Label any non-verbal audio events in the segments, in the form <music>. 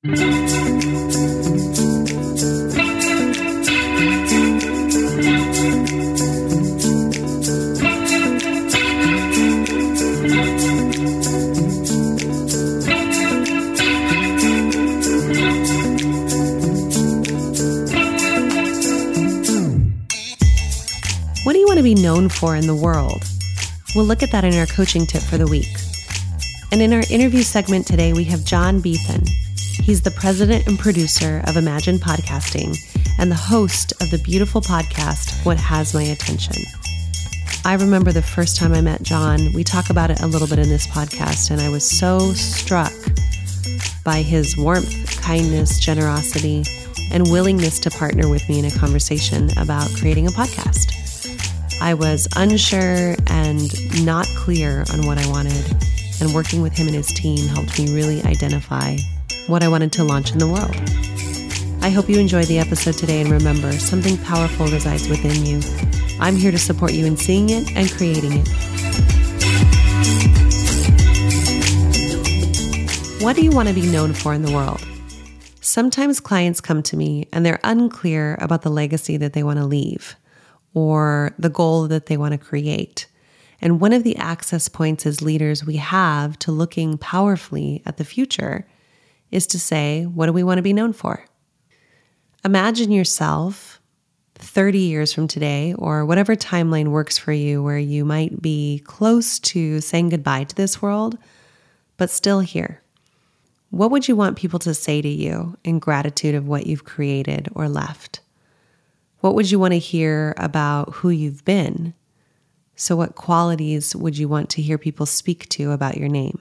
What do you want to be known for in the world? We'll look at that in our coaching tip for the week. And in our interview segment today, we have John Beethan. He's the president and producer of Imagine Podcasting and the host of the beautiful podcast, What Has My Attention. I remember the first time I met John, we talk about it a little bit in this podcast, and I was so struck by his warmth, kindness, generosity, and willingness to partner with me in a conversation about creating a podcast. I was unsure and not clear on what I wanted, and working with him and his team helped me really identify what I wanted to launch in the world. I hope you enjoy the episode today and remember something powerful resides within you. I'm here to support you in seeing it and creating it. What do you want to be known for in the world? Sometimes clients come to me and they're unclear about the legacy that they want to leave or the goal that they want to create. And one of the access points as leaders we have to looking powerfully at the future is to say, what do we want to be known for? Imagine yourself 30 years from today, or whatever timeline works for you, where you might be close to saying goodbye to this world, but still here. What would you want people to say to you in gratitude of what you've created or left? What would you want to hear about who you've been? So, what qualities would you want to hear people speak to about your name?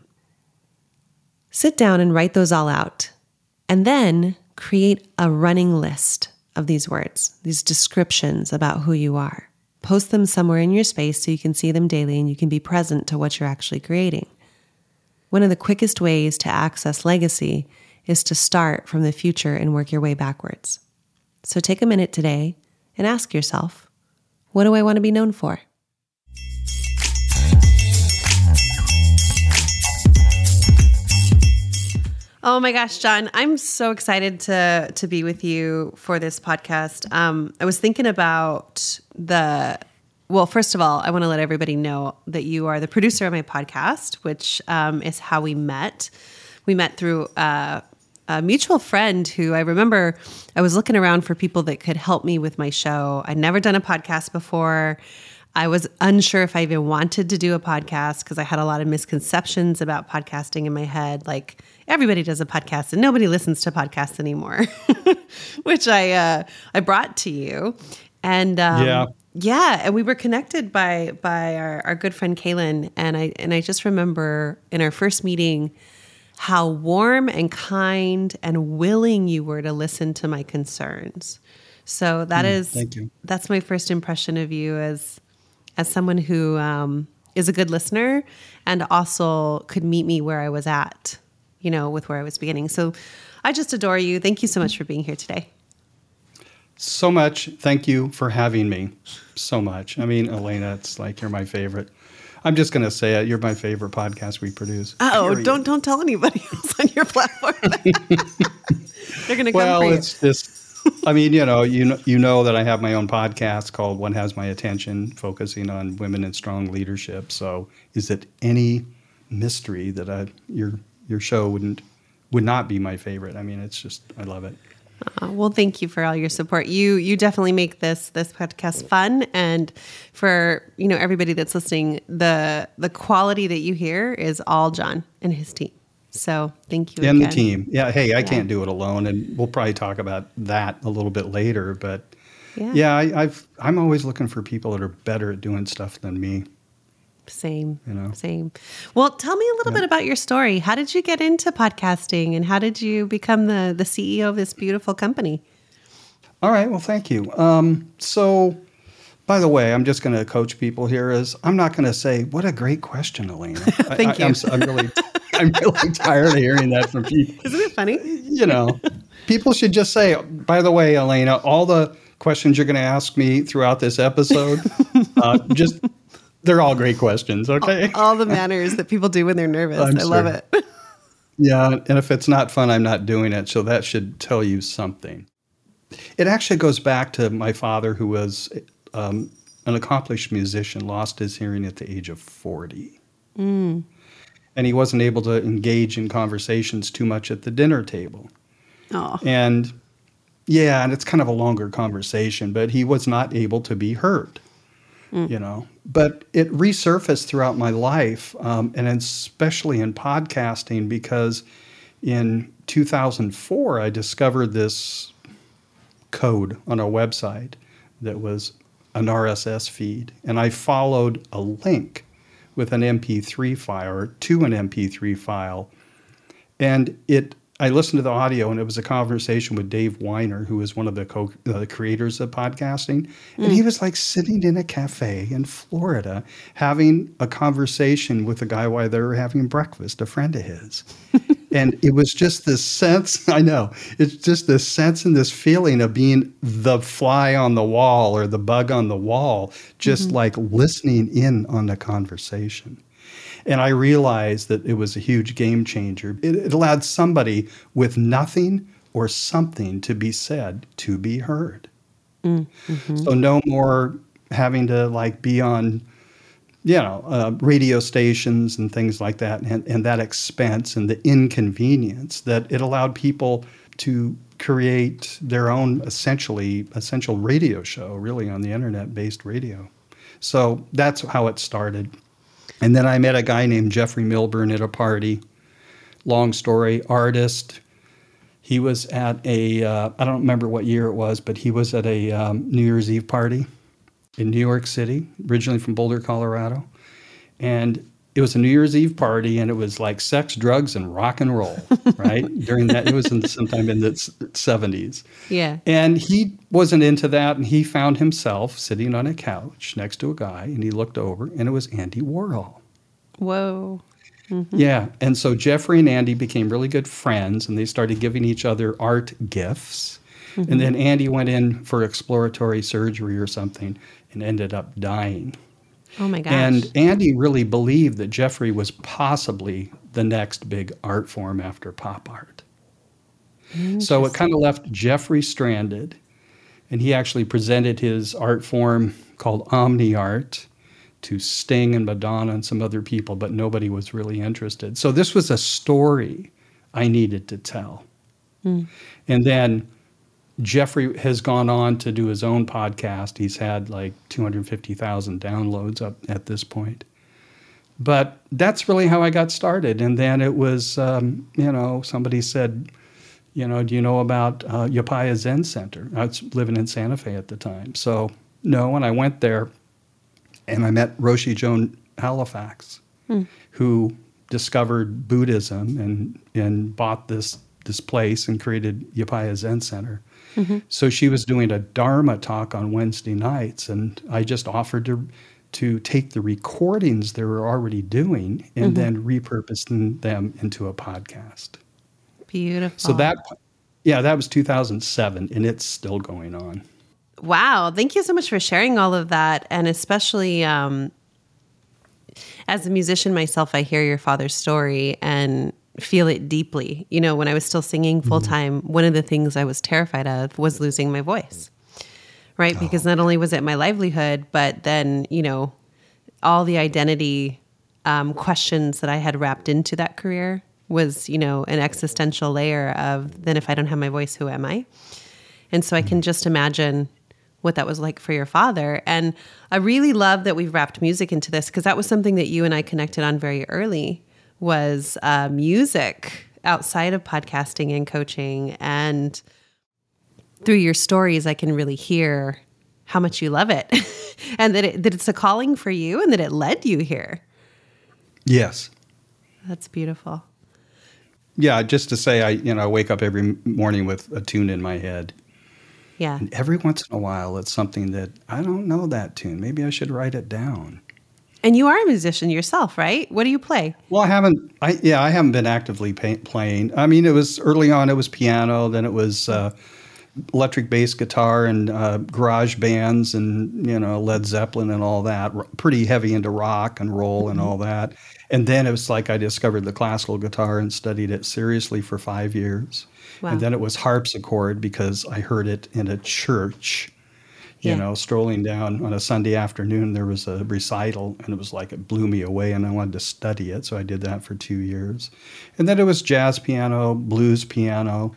Sit down and write those all out, and then create a running list of these words, these descriptions about who you are. Post them somewhere in your space so you can see them daily and you can be present to what you're actually creating. One of the quickest ways to access legacy is to start from the future and work your way backwards. So take a minute today and ask yourself, what do I want to be known for? Oh my gosh, John, I'm so excited to to be with you for this podcast. Um, I was thinking about the well, first of all, I want to let everybody know that you are the producer of my podcast, which um, is how we met. We met through uh, a mutual friend who I remember I was looking around for people that could help me with my show. I'd never done a podcast before. I was unsure if I even wanted to do a podcast because I had a lot of misconceptions about podcasting in my head. Like everybody does a podcast and nobody listens to podcasts anymore, <laughs> which I uh, I brought to you. And um, yeah, yeah, and we were connected by by our, our good friend Kaylin. And I and I just remember in our first meeting how warm and kind and willing you were to listen to my concerns. So that mm, is thank you. That's my first impression of you as as someone who um, is a good listener and also could meet me where I was at, you know, with where I was beginning. So I just adore you. Thank you so much for being here today. So much. Thank you for having me. So much. I mean, Elena, it's like you're my favorite. I'm just going to say it. You're my favorite podcast we produce. Oh, don't don't tell anybody <laughs> else on your platform. <laughs> They're going to come well, you. it's just. I mean, you know, you know, you know that I have my own podcast called "What Has My Attention," focusing on women in strong leadership. So, is it any mystery that I, your your show wouldn't would not be my favorite? I mean, it's just I love it. Uh, well, thank you for all your support. You you definitely make this this podcast fun, and for you know everybody that's listening, the the quality that you hear is all John and his team. So thank you and again. the team. Yeah, hey, I yeah. can't do it alone, and we'll probably talk about that a little bit later. But yeah, yeah I, I've I'm always looking for people that are better at doing stuff than me. Same, you know, same. Well, tell me a little yeah. bit about your story. How did you get into podcasting, and how did you become the the CEO of this beautiful company? All right. Well, thank you. Um, so, by the way, I'm just going to coach people here. Is I'm not going to say what a great question, Elena. <laughs> thank I, you. I'm, I'm really I'm really <laughs> tired of hearing that from people. Isn't it funny? You know, people should just say, by the way, Elena, all the questions you're going to ask me throughout this episode, uh, just they're all great questions. Okay. All, all, the manners that people do when they're nervous. I'm I sure. love it. Yeah, and if it's not fun, I'm not doing it. So that should tell you something. It actually goes back to my father, who was um, an accomplished musician, lost his hearing at the age of 40. Mm. And he wasn't able to engage in conversations too much at the dinner table. Oh. And yeah, and it's kind of a longer conversation, but he was not able to be heard, mm. you know. But it resurfaced throughout my life, um, and especially in podcasting, because in 2004, I discovered this code on a website that was an RSS feed, and I followed a link with an MP3 file or to an MP3 file, and it. I listened to the audio, and it was a conversation with Dave Winer, who is one of the co- uh, creators of podcasting, and he mm. was like sitting in a cafe in Florida having a conversation with a guy while they were having breakfast, a friend of his. <laughs> and it was just this sense <laughs> i know it's just this sense and this feeling of being the fly on the wall or the bug on the wall just mm-hmm. like listening in on the conversation and i realized that it was a huge game changer it, it allowed somebody with nothing or something to be said to be heard mm-hmm. so no more having to like be on you know, uh, radio stations and things like that, and, and that expense and the inconvenience that it allowed people to create their own essentially essential radio show, really on the internet based radio. So that's how it started. And then I met a guy named Jeffrey Milburn at a party. Long story, artist. He was at a uh, I don't remember what year it was, but he was at a um, New Year's Eve party in New York City, originally from Boulder, Colorado. And it was a New Year's Eve party, and it was like sex, drugs, and rock and roll, <laughs> right? During that, it was in, sometime in the 70s. Yeah. And he wasn't into that, and he found himself sitting on a couch next to a guy, and he looked over, and it was Andy Warhol. Whoa. Mm-hmm. Yeah. And so Jeffrey and Andy became really good friends, and they started giving each other art gifts. Mm-hmm. And then Andy went in for exploratory surgery or something and ended up dying. Oh my gosh. And Andy really believed that Jeffrey was possibly the next big art form after pop art. So it kind of left Jeffrey stranded. And he actually presented his art form called Omni Art to Sting and Madonna and some other people, but nobody was really interested. So this was a story I needed to tell. Mm. And then Jeffrey has gone on to do his own podcast. He's had like 250,000 downloads up at this point. But that's really how I got started. And then it was, um, you know, somebody said, you know, do you know about uh, Upaya Zen Center? I was living in Santa Fe at the time. So, no, and I went there and I met Roshi Joan Halifax, hmm. who discovered Buddhism and, and bought this, this place and created Upaya Zen Center. Mm-hmm. So she was doing a Dharma talk on Wednesday nights, and I just offered to to take the recordings they were already doing and mm-hmm. then repurposing them into a podcast. Beautiful. So that, yeah, that was 2007, and it's still going on. Wow. Thank you so much for sharing all of that. And especially um, as a musician myself, I hear your father's story and feel it deeply. You know, when I was still singing full time, mm-hmm. one of the things I was terrified of was losing my voice. Right? Oh. Because not only was it my livelihood, but then, you know, all the identity um, questions that I had wrapped into that career was, you know, an existential layer of then if I don't have my voice, who am I? And so I can just imagine what that was like for your father. And I really love that we've wrapped music into this because that was something that you and I connected on very early was uh, music outside of podcasting and coaching. And through your stories, I can really hear how much you love it <laughs> and that, it, that it's a calling for you and that it led you here. Yes. That's beautiful. Yeah, just to say, I you know I wake up every morning with a tune in my head. Yeah. And every once in a while, it's something that I don't know that tune. Maybe I should write it down. And you are a musician yourself, right? What do you play? Well, I haven't. I yeah, I haven't been actively pay, playing. I mean, it was early on. It was piano. Then it was, uh, electric bass guitar and uh, garage bands and you know Led Zeppelin and all that. R- Pretty heavy into rock and roll and all that. And then it was like I discovered the classical guitar and studied it seriously for five years. Wow. And then it was harpsichord because I heard it in a church. You Yeah. know, strolling down on a Sunday afternoon, there was a recital, and it was like it blew me away, and I wanted to study it. So I did that for two years. And then it was jazz piano, blues piano.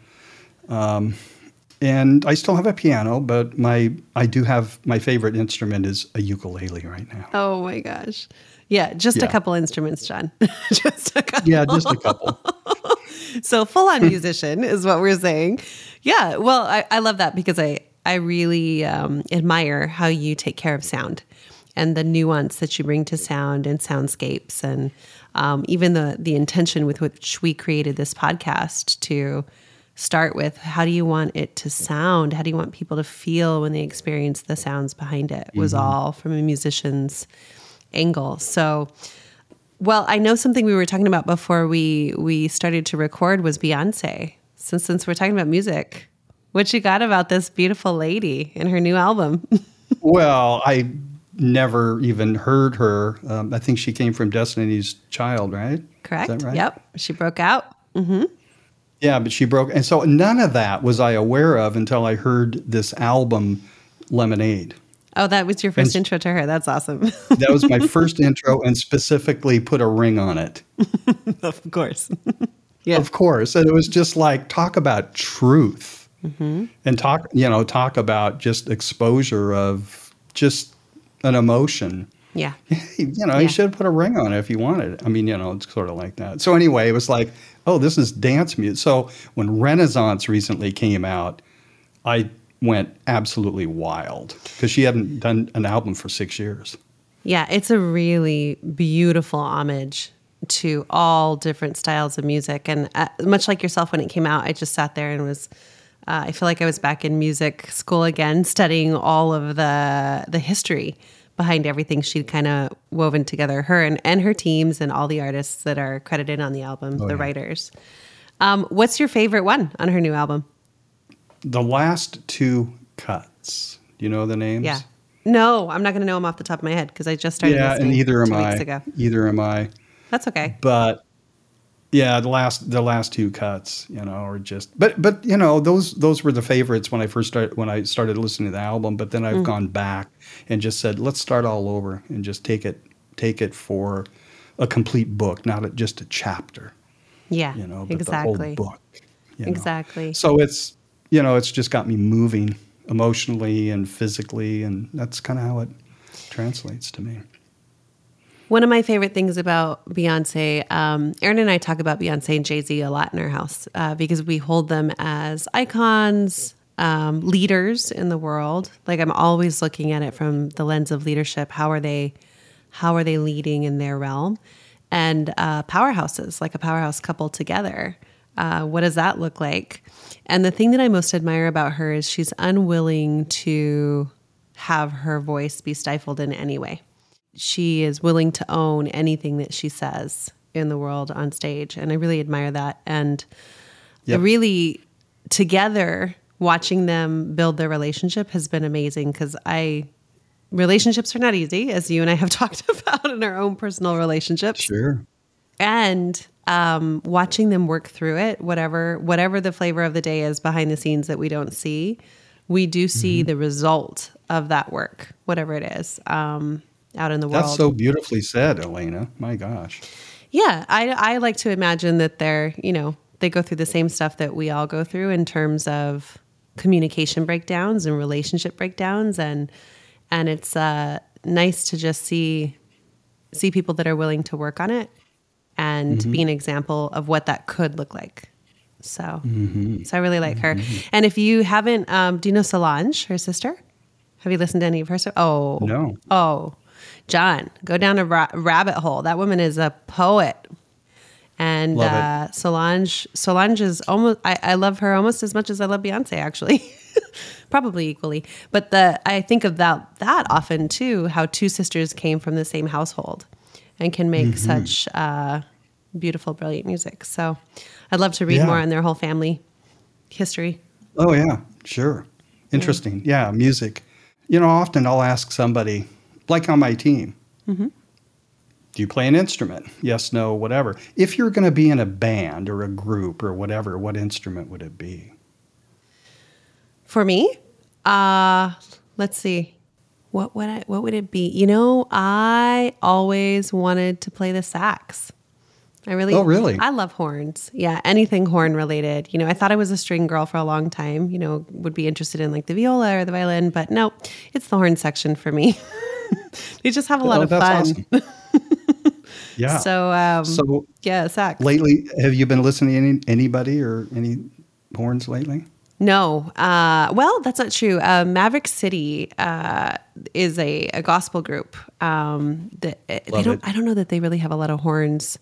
Um, and I still have a piano, but my I do have my favorite instrument is a ukulele right now. Oh my gosh. Yeah, just a couple instruments, John. <laughs> just a couple. Yeah, just a couple. <laughs> So full on musician is what we're saying. Yeah. Well, I, I love that because I, I really um, admire how you take care of sound and the nuance that you bring to sound and soundscapes and um, even the the intention with which we created this podcast to start with. How do you want it to sound? How do you want people to feel when they experience the sounds behind it? Was all from a musician's angle. So well, I know something we were talking about before we we started to record was Beyonce. Since since we're talking about music, what you got about this beautiful lady and her new album? <laughs> Well, I never even heard her. Um, I think she came from Destiny's Child, right? Correct. Is that right? Yep. She broke out. Yeah, but she broke, and so none of that was I aware of until I heard this album, Lemonade. Oh, that was your first And- intro to her. That's awesome. <laughs> That was my <laughs> first intro, and specifically put a ring on it. of course. yeah. Of course, and it was just like talk about truth, and talk you know talk about just exposure of just an emotion. Yeah. <laughs> you know, Yeah. you should put a ring on it if you wanted. I mean, you know, it's sort of like that. So anyway, it was like, oh, this is dance music. So when Renaissance recently came out, I went absolutely wild because she hadn't done an album for six years. Yeah, it's a really beautiful homage to all different styles of music. And uh, much like yourself, when it came out, I just sat there and was. Uh, I feel like I was back in music school again, studying all of the the history behind everything she'd kind of woven together, her and, and her teams, and all the artists that are credited on the album, the yeah. writers. Um, what's your favorite one on her new album? The last two cuts, do you know the names? Yeah. No, I'm not going to know them off the top of my head because I just started Yeah, listening and either am I. ago. Either am I. That's okay. but yeah the last the last two cuts you know are just but but you know those those were the favorites when i first started when i started listening to the album but then i've Mm. gone back and just said let's start all over and just take it take it for a complete book not a, just a chapter Yeah, you know exactly. the whole book you know. Exactly. so it's you know it's just got me moving emotionally and physically and that's kind of how it translates to me One of my favorite things about Beyonce, um, and I talk about Beyonce and Jay Z a lot in our house uh, because we hold them as icons, um, leaders in the world. Like I'm always looking at it from the lens of leadership. How are they? How are they leading in their realm? And uh, powerhouses, like a powerhouse couple together. Uh, what does that look like? And the thing that I most admire about her is she's unwilling to have her voice be stifled in any way she is willing to own anything that she says in the world on stage and i really admire that. And Yep. really together watching them build their relationship has been amazing because i relationships are not easy as you and i have <laughs> talked about in our own personal relationships. Sure. And um, watching them work through it, whatever whatever the flavor of the day is behind the scenes that we don't see, we do see the result of that work, whatever it is, um, out in the world. that's so beautifully said elena my gosh yeah, I I like to imagine that they're you know they go through the same stuff that we all go through in terms of communication breakdowns and relationship breakdowns, and and it's uh, nice to just see see people that are willing to work on it and be an example of what that could look like. So, so I really like her. And if you haven't, um, do you know Solange, her sister? Have you listened to any of her stuff? Oh, No. Oh, John, go down a ra- rabbit hole. That woman is a poet. And uh, Solange, Solange is almost. I, I love her almost as much as I love Beyonce, actually, <laughs> probably equally. But the I think of that that often too. How two sisters came from the same household, and can make Mm-hmm. such uh, beautiful, brilliant music. So, I'd love to read Yeah. more on their whole family history. Oh yeah, Sure. Interesting. Yeah, music. You know, often I'll ask somebody, like on my team, Mm-hmm. do you play an instrument? Yes, no, whatever. If you're going to be in a band or a group or whatever, what instrument would it be? For me, uh, let's see. What would I what would it be? You know, I always wanted to play the sax. I really Oh, really? I love horns. Yeah, anything horn related. You know, I thought I was a string girl for a long time, you know, would be interested in like the viola or the violin, but no, it's the horn section for me. <laughs> <laughs> they just have a lot Oh, of fun. awesome. <laughs> yeah. So um So yeah, sax. lately, have you been listening to any, anybody or any horns lately? No. Uh, well, that's not true. Uh, Maverick City uh, is a, a gospel group. Um, that they Love don't. it. I don't know that they really have a lot of horns.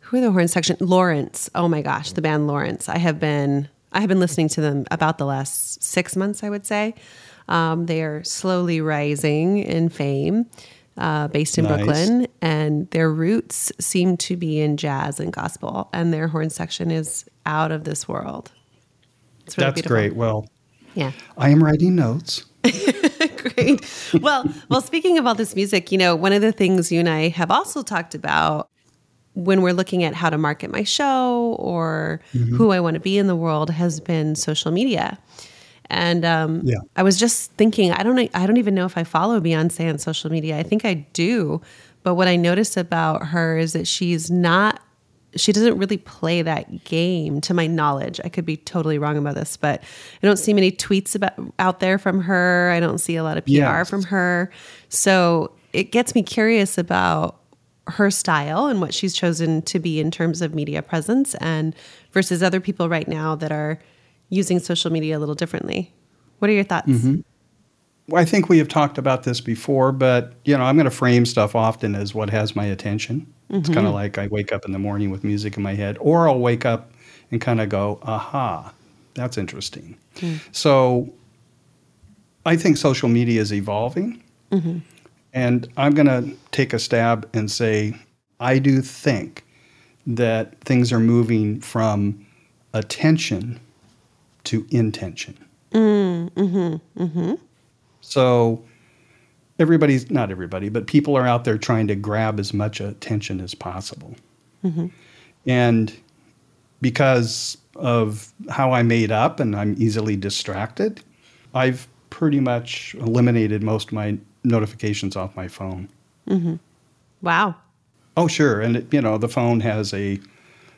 Who are the horn section? Lawrence. Oh my gosh, the band Lawrence. I have been. I have been listening to them about the last six months. I would say um, they are slowly rising in fame. Uh, based in Nice. Brooklyn, and their roots seem to be in jazz and gospel, and their horn section is out of this world. Really That's beautiful. great. Well, Yeah. I am writing notes. <laughs> Great. Well, well, speaking of all this music, you know, one of the things you and I have also talked about when we're looking at how to market my show or who I want to be in the world has been social media. And um, Yeah. I was just thinking, I don't, I don't even know if I follow Beyonce on social media. I think I do, but what I notice about her is that she's not she doesn't really play that game to my knowledge. I could be totally wrong about this, but I don't see many tweets about out there from her. I don't see a lot of PR Yes. from her. So it gets me curious about her style and what she's chosen to be in terms of media presence and versus other people right now that are using social media a little differently. What are your thoughts? Mm-hmm. Well, I think we have talked about this before, but you know, I'm going to frame stuff often as what has my attention. It's kind of mm-hmm. like I wake up in the morning with music in my head, or I'll wake up and kind of go, "Aha, that's interesting." Hmm. So, I think social media is evolving, mm-hmm. and I'm going to take a stab and say, I do think that things are moving from attention to intention. Mm, mm-hmm, mm-hmm. So everybody's not everybody, but people are out there trying to grab as much attention as possible. Mm-hmm. And because of how I made up and I'm easily distracted, I've pretty much eliminated most of my notifications off my phone. Wow. Oh, sure, and it, you know the phone has a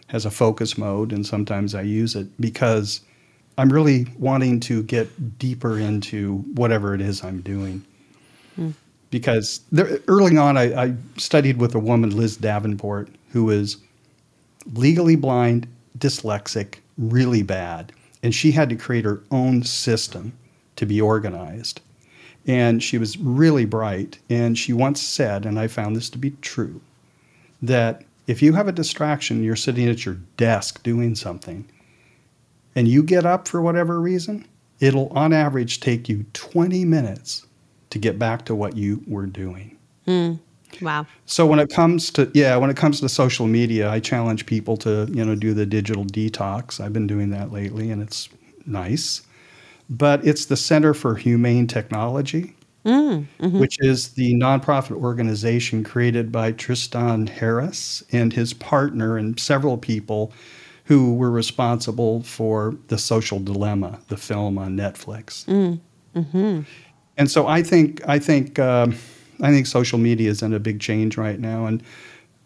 has a focus mode, and sometimes I use it because I'm really wanting to get deeper into whatever it is I'm doing. Hmm. Because there, early on, I, I studied with a woman, Liz Davenport, who is legally blind, dyslexic, really bad, and she had to create her own system to be organized. And she was really bright. And she once said, and I found this to be true, that if you have a distraction, you're sitting at your desk doing something, and you get up for whatever reason, it'll on average take you 20 minutes to get back to what you were doing. Hmm. Wow. So when it comes to yeah, when it comes to social media, I challenge people to you know do the digital detox. I've been doing that lately, and it's nice. But it's the Center for Humane Technology, hmm. mm-hmm. which is the nonprofit organization created by Tristan Harris and his partner and several people who were responsible for the Social Dilemma, the film on Netflix. And so I think I think um, I think social media is in a big change right now, and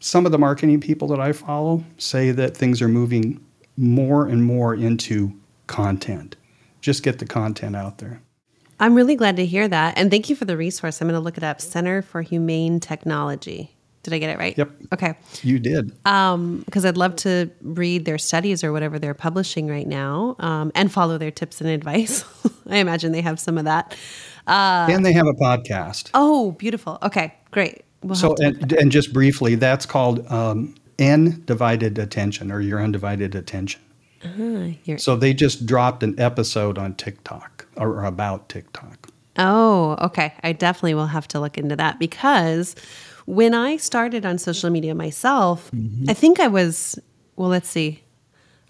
some of the marketing people that I follow say that things are moving more and more into content. Just get the content out there. I'm really glad to hear that. And thank you for the resource. I'm going to look it up Center for Humane Technology. Did I get it right? Yep. Okay. You did. Because I'd love to read their studies or whatever they're publishing right now um, and follow their tips and <laughs> advice. I imagine they have some of that. Uh, and they have a podcast. Oh, beautiful. Okay, great. We'll So and, and just briefly, that's called um, undivided attention or your undivided attention. you're- So they just dropped an episode on TikTok or about TikTok. Oh, okay. I definitely will have to look into that because when I started on social media myself, I think I was, well, let's see,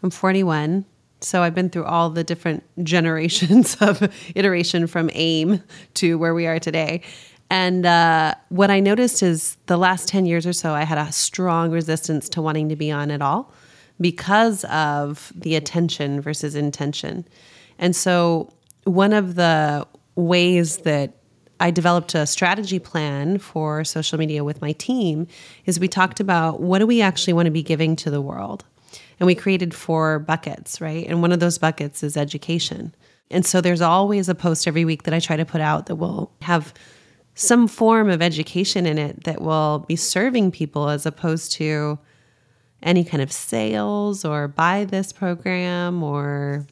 I'm 41. So I've been through all the different <laughs> generations of iteration from AIM to where we are today. And uh, what I noticed is the last 10 years or so, I had a strong resistance to wanting to be on at all because of the attention versus intention. And so, one of the ways that I developed a strategy plan for social media with my team is we talked about what do we actually want to be giving to the world? And we created four buckets, right? And one of those buckets is education. And so there's always a post every week that I try to put out that will have some form of education in it that will be serving people as opposed to any kind of sales or buy this program or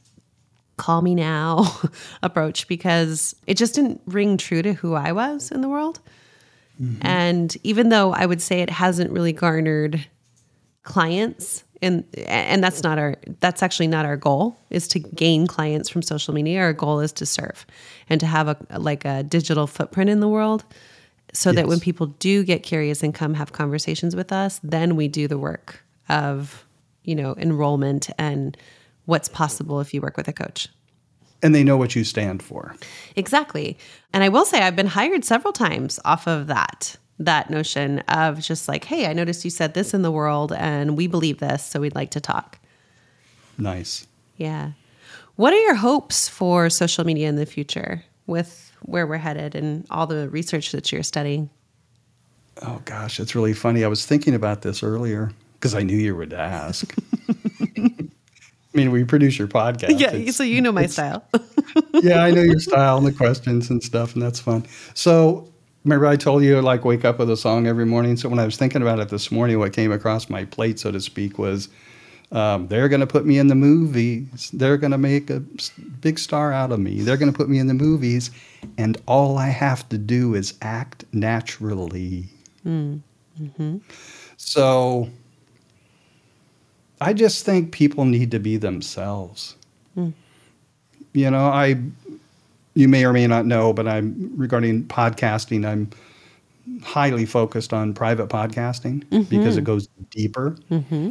call me now <laughs> approach because it just didn't ring true to who I was in the world. Mm-hmm. And even though I would say it hasn't really garnered clients and and that's not our that's actually not our goal is to gain clients from social media our goal is to serve and to have a like a digital footprint in the world so yes. that when people do get curious and come have conversations with us then we do the work of you know enrollment and what's possible if you work with a coach and they know what you stand for exactly and i will say i've been hired several times off of that that notion of just like, hey, I noticed you said this in the world and we believe this, so we'd like to talk. Nice. Yeah. What are your hopes for social media in the future with where we're headed and all the research that you're studying? Oh, gosh, it's really funny. I was thinking about this earlier because I knew you would ask. <laughs> I mean, we produce your podcast. Yeah, it's, so you know my style. <laughs> yeah, I know your <laughs> style and the questions and stuff, and that's fun. So Remember, I told you like wake up with a song every morning. So when I was thinking about it this morning, what came across my plate, so to speak, was um, they're going to put me in the movies. They're going to make a big star out of me. They're going to put me in the movies, and all I have to do is act naturally. Mm. Mm-hmm. So I just think people need to be themselves. Mm. You know, I you may or may not know, but I'm regarding podcasting. I'm highly focused on private podcasting mm-hmm. because it goes deeper, mm-hmm.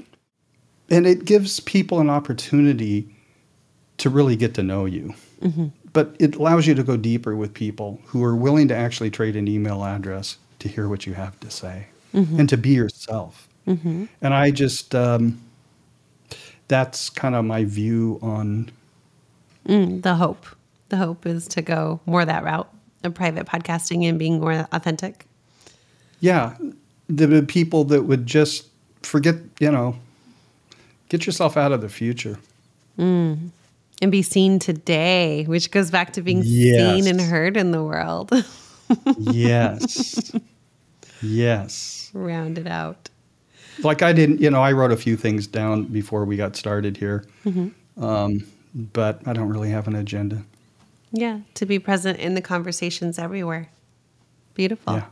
and it gives people an opportunity to really get to know you. Mm-hmm. But it allows you to go deeper with people who are willing to actually trade an email address to hear what you have to say mm-hmm. and to be yourself. Mm-hmm. And I just um, that's kind of my view on mm, the hope the hope is to go more that route of private podcasting and being more authentic. Yeah, the people that would just forget, you know, get yourself out of the future. Mm. And be seen today, which goes back to being yes. seen and heard in the world. <laughs> yes. Yes. Round it out. Like I didn't, you know, I wrote a few things down before we got started here, mm-hmm. um, but I don't really have an agenda. Yeah, to be present in the conversations everywhere. Beautiful. Yeah.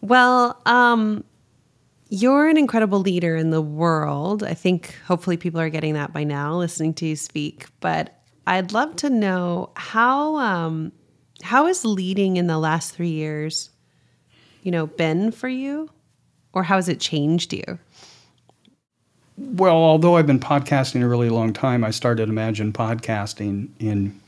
Well, um, you're an incredible leader in the world. I think hopefully people are getting that by now, listening to you speak. But I'd love to know how um, how has leading in the last three years, you know, been for you, or how has it changed you? Well, although I've been podcasting a really long time, I started Imagine Podcasting in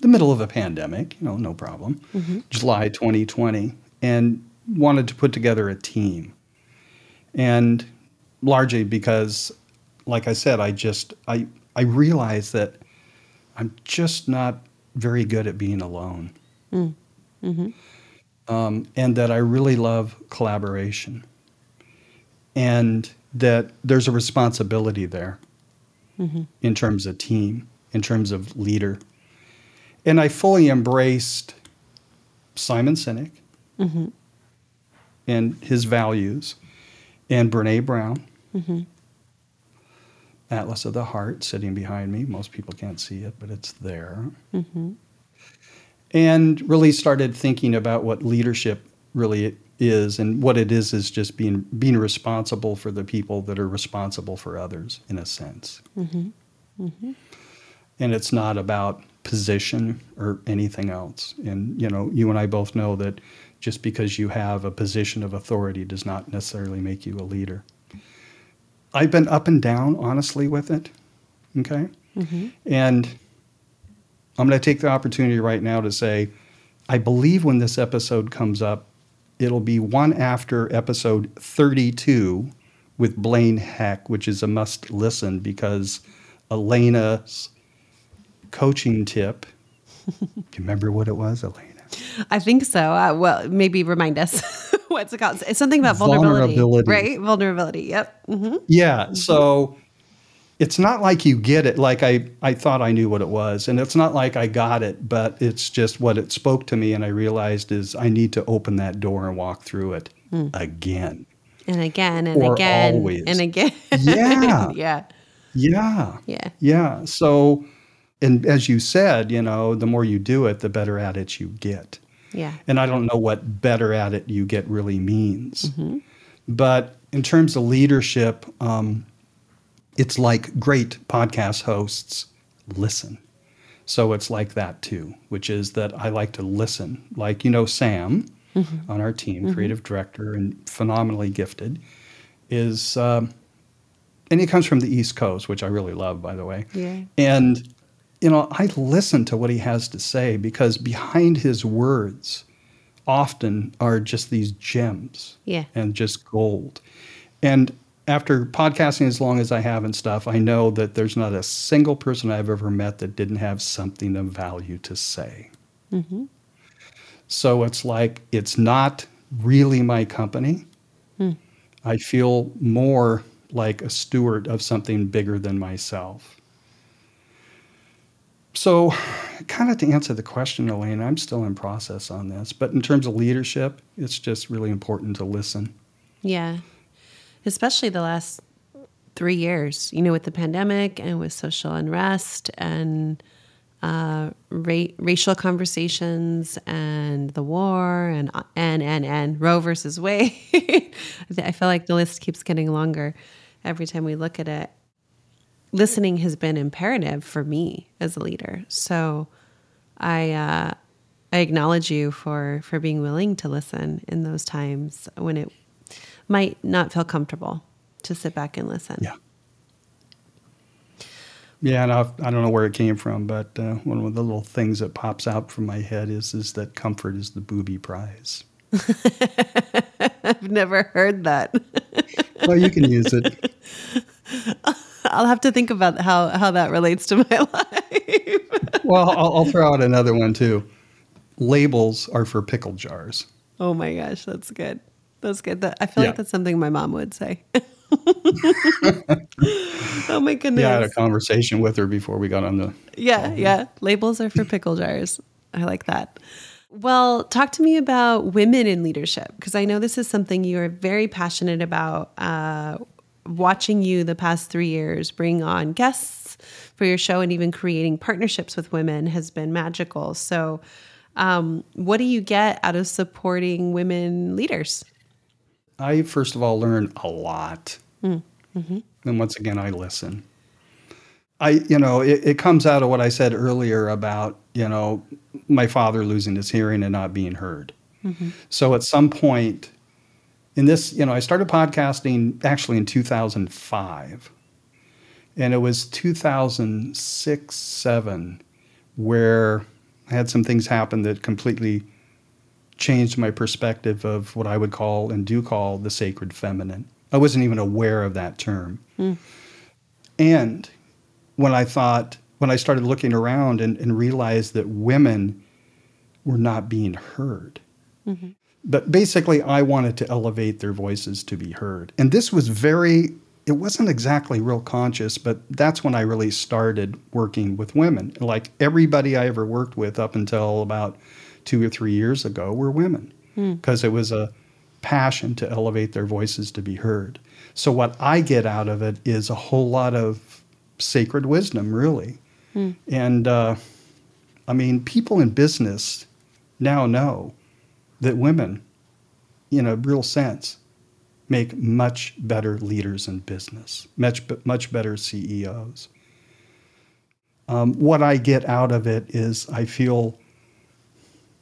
the middle of a pandemic, you know, no problem, mm-hmm. July 2020, and wanted to put together a team. And largely because, like I said, I just, I, I realized that I'm just not very good at being alone. Mm. Mm-hmm. Um, and that I really love collaboration. And that there's a responsibility there mm-hmm. in terms of team, in terms of leader and I fully embraced Simon Sinek mm-hmm. and his values, and Brene Brown, mm-hmm. Atlas of the Heart, sitting behind me. Most people can't see it, but it's there. Mm-hmm. And really started thinking about what leadership really is, and what it is is just being being responsible for the people that are responsible for others, in a sense. Mm-hmm. Mm-hmm. And it's not about position or anything else. And you know, you and I both know that just because you have a position of authority does not necessarily make you a leader. I've been up and down, honestly, with it. Okay. And I'm going to take the opportunity right now to say, I believe when this episode comes up, it'll be one after episode 32 with Blaine Heck, which is a must listen because Elena's coaching tip. <laughs> Do you remember what it was, Elena? I think so. Uh, well, maybe remind us <laughs> what's it called? It's something about vulnerability, Vulnerability. right? Vulnerability. Yep. Mm-hmm. Yeah. So it's not like you get it like I, I thought I knew what it was. And it's not like I got it, but it's just what it spoke to me. And I realized is I need to open that door and walk through it again. And again and Or again always. and again. Yeah. <laughs> yeah. Yeah. Yeah. Yeah. So, and as you said, you know, the more you do it, the better at it you get. Yeah. And I don't know what better at it you get really means. But in terms of leadership, um, it's like great podcast hosts listen. So it's like that too, which is that I like to listen. Like, you know, Sam on our team, creative director and phenomenally gifted, is, um, and he comes from the East Coast, which I really love, by the way. Yeah. And, you know, I listen to what he has to say because behind his words often are just these gems Yeah. and just gold. And after podcasting as long as I have and stuff, I know that there's not a single person I've ever met that didn't have something of value to say. Mm-hmm. So it's like it's not really my company. Hmm. I feel more like a steward of something bigger than myself. So, kind of to answer the question, Elaine, I'm still in process on this. But in terms of leadership, it's just really important to listen. Yeah. Especially the last three years, you know, with the pandemic and with social unrest and uh, ra- racial conversations and the war and and and and Roe versus Wade. <laughs> I feel like the list keeps getting longer every time we look at it. Listening has been imperative for me as a leader. So I uh, I acknowledge you for for being willing to listen in those times when it might not feel comfortable to sit back and listen. Yeah. Yeah, and I've, I don't know where it came from, but uh, one of the little things that pops out from my head is is that comfort is the booby prize. I've <laughs> never heard that. <laughs> Well, you can use it. <laughs> I'll have to think about how how that relates to my life. Well, I'll, I'll throw out another one too. Labels are for pickle jars. oh my gosh, that's good. That's good. That, I feel Yeah. like that's something my mom would say. <laughs> oh my goodness. <laughs> Yeah, I had a conversation with her before we got on the. Yeah, yeah. Labels are for pickle jars. I like that. Well, talk to me about women in leadership because I know this is something you are very passionate about. Uh, watching you the past three years bring on guests for your show and even creating partnerships with women has been magical. So, um, what do you get out of supporting women leaders? I first of all learn a lot, mm-hmm. and once again, I listen. I, you know, it, it comes out of what I said earlier about, you know, my father losing his hearing and not being heard. Mm-hmm. So at some point in this, you know, I started podcasting actually in 2005. And it was 2006, 7, where I had some things happen that completely changed my perspective of what I would call and do call the sacred feminine. I wasn't even aware of that term. And when I thought, when I started looking around and, and realized that women were not being heard. But basically, I wanted to elevate their voices to be heard. And this was very, it wasn't exactly real conscious, but that's when I really started working with women. Like everybody I ever worked with up until about two or three years ago were women because it was a passion to elevate their voices to be heard. So, what I get out of it is a whole lot of sacred wisdom, really. And uh, I mean, people in business now know that women, in a real sense, make much better leaders in business, much much better CEOs. Um, what I get out of it is I feel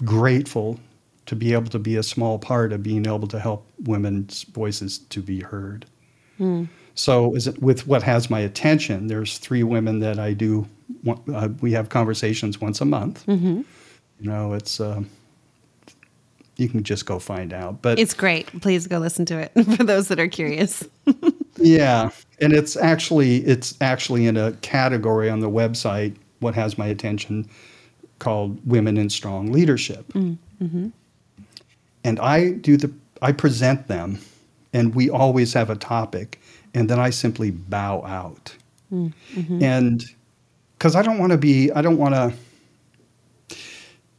grateful to be able to be a small part of being able to help women's voices to be heard. So is it with what has my attention? There's three women that I do. Uh, we have conversations once a month. Mm-hmm. You know, it's uh, you can just go find out. But it's great. Please go listen to it <laughs> for those that are curious. <laughs> yeah, and it's actually it's actually in a category on the website. What has my attention? Called Women in Strong Leadership. Mm-hmm. And I do the I present them, and we always have a topic and then I simply bow out. Mm-hmm. And because I don't want to be, I don't want to,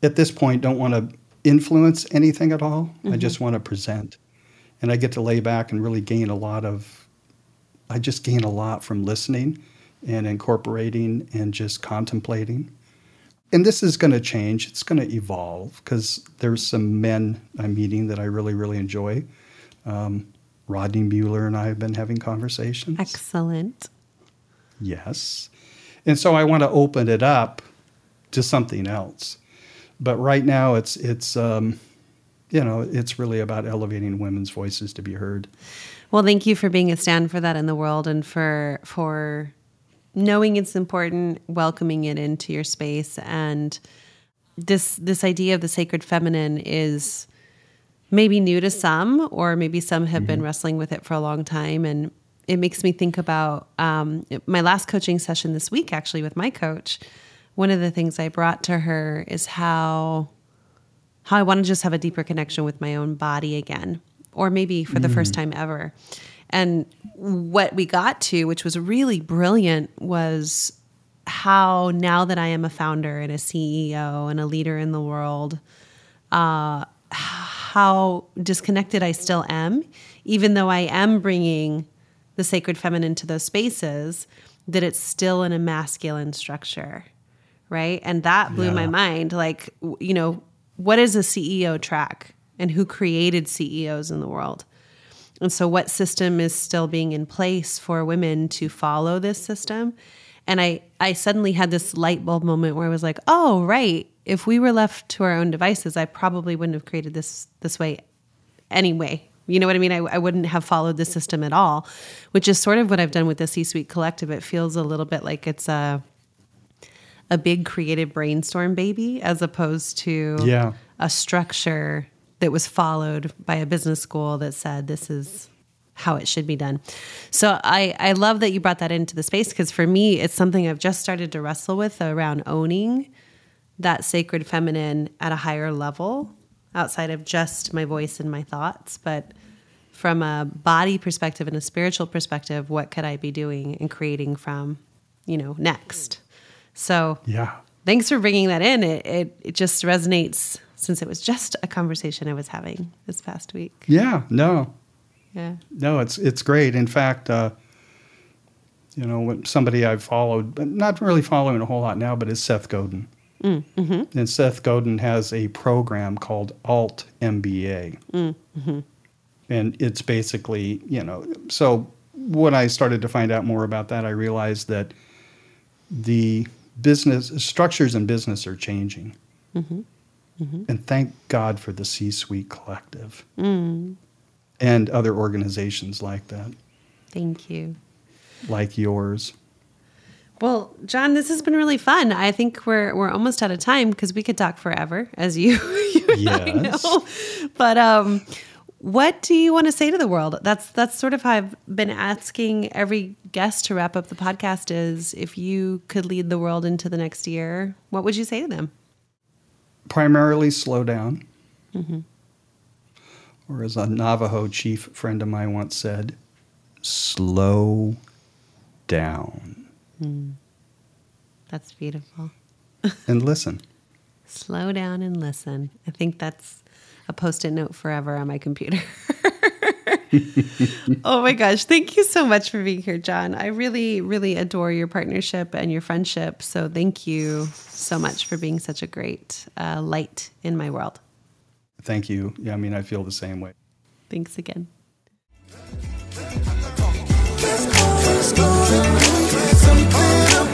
at this point, don't want to influence anything at all. Mm-hmm. I just want to present. And I get to lay back and really gain a lot of, I just gain a lot from listening and incorporating and just contemplating. And this is going to change. It's going to evolve because there's some men I'm meeting that I really, really enjoy. Um, Rodney Mueller and I have been having conversations. Excellent. Yes. And so I want to open it up to something else. But right now it's it's um, you know, it's really about elevating women's voices to be heard. Well, thank you for being a stand for that in the world and for for knowing it's important, welcoming it into your space and this this idea of the sacred feminine is maybe new to some, or maybe some have mm-hmm. been wrestling with it for a long time. And it makes me think about um, my last coaching session this week, actually, with my coach. One of the things I brought to her is how how I want to just have a deeper connection with my own body again, or maybe for the mm. first time ever. And what we got to, which was really brilliant, was how now that I am a founder and a CEO and a leader in the world, uh, how disconnected I still am, even though I am bringing the sacred feminine to those spaces, that it's still in a masculine structure. Right. And that blew yeah. my mind. Like, you know, what is a CEO track and who created CEOs in the world? And so, what system is still being in place for women to follow this system? And I, I suddenly had this light bulb moment where I was like, oh, right if we were left to our own devices, I probably wouldn't have created this this way anyway. You know what I mean? I, I wouldn't have followed the system at all, which is sort of what I've done with the C Suite Collective. It feels a little bit like it's a a big creative brainstorm baby as opposed to yeah. a structure that was followed by a business school that said this is how it should be done. So I, I love that you brought that into the space because for me, it's something I've just started to wrestle with around owning that sacred feminine at a higher level outside of just my voice and my thoughts. But from a body perspective and a spiritual perspective, what could I be doing and creating from, you know, next? So, yeah. Thanks for bringing that in. It, it, it just resonates since it was just a conversation I was having this past week. Yeah, no. Yeah. No, it's it's great. In fact, uh, you know, somebody I've followed, but not really following a whole lot now, but is Seth Godin. Mm-hmm. And Seth Godin has a program called Alt MBA. Mm-hmm. And it's basically, you know, so when I started to find out more about that, I realized that the business structures in business are changing. Mm-hmm. Mm-hmm. And thank God for the C Suite Collective mm. and other organizations like that. Thank you. Like yours. Well, John, this has been really fun. I think we're we're almost out of time because we could talk forever, as you, <laughs> you yes. know. But um, what do you want to say to the world? That's that's sort of how I've been asking every guest to wrap up the podcast. Is if you could lead the world into the next year, what would you say to them? Primarily, slow down. Mm-hmm. Or as a Navajo chief friend of mine once said, slow down. Mm. That's beautiful. <laughs> and listen. Slow down and listen. I think that's a post it note forever on my computer. <laughs> oh my gosh. Thank you so much for being here, John. I really, really adore your partnership and your friendship. So thank you so much for being such a great uh, light in my world. Thank you. Yeah, I mean, I feel the same way. Thanks again. Let's go, let's go